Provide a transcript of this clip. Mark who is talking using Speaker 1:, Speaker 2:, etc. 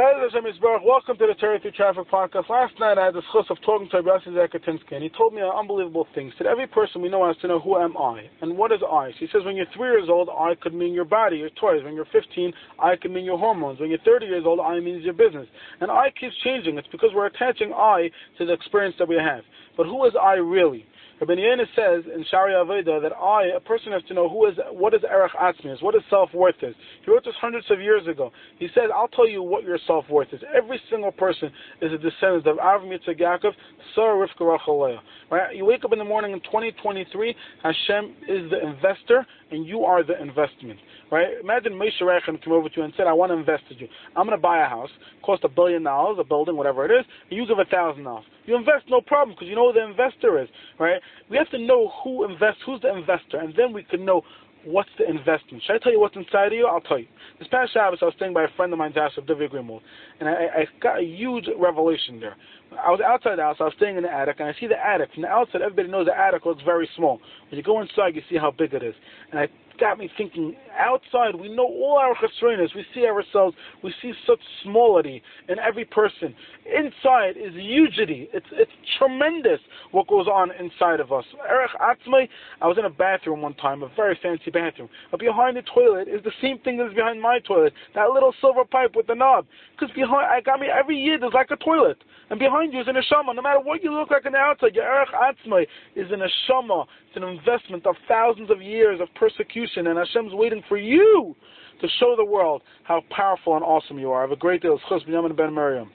Speaker 1: Welcome to the Torah Through Traffic podcast. Last night I had the chus of talking to Rabbi Zakatinsky, and he told me unbelievable things. He said, every person we know has to know who am I, and what is I. So he says, when you're three years old, I could mean your body, your toys. When you're 15, I could mean your hormones. When you're 30 years old, I means your business. And I keeps changing. It's because we're attaching I to the experience that we have. But who is I really? Rabbi Yehuda says in Shaarei Avodah that I, a person has to know who is, what is Erech Atzmi is, what is self-worth is. He wrote this hundreds of years ago. He says, I'll tell you what your self-worth is. Every single person is a descendant of Avram Yitzchak Yaakov, Sarah Rivka Right? You wake up in the morning in 2023, Hashem is the investor, and you are the investment. Right? Imagine Moshe Rechem came over to you and said, I want to invest in you. I'm going to buy a house, cost a billion dollars, a building, whatever it is, and you give a thousand dollars. You invest, no problem, because you know who the investor is. Right? We have to know who invests, who's the investor, and then we can know what's the investment. Should I tell you what's inside of you? I'll tell you. This past Shabbos, I was staying by a friend of mine's house of David Greenwald, and I, I got a huge revelation there. I was outside the house, I was staying in the attic, and I see the attic. From the outside, everybody knows the attic looks very small. When you go inside, you see how big it is. And I got me thinking, outside, we know all our chesronis, we see ourselves, we see such smallity in every person. Inside is hugity. It's, it's tremendous what goes on inside of us. Erech Atzmai, I was in a bathroom one time, a very fancy bathroom, but behind the toilet is the same thing as behind my toilet, that little silver pipe with the knob. Because behind, I got me, every year there's like a toilet. And behind you is an neshama. No matter what you look like on the outside, your erech atzmai is an neshama. It's an investment of thousands of years of persecution, and Hashem's waiting for you to show the world how powerful and awesome you are. Have a great day. It's Chus Ben Miriam.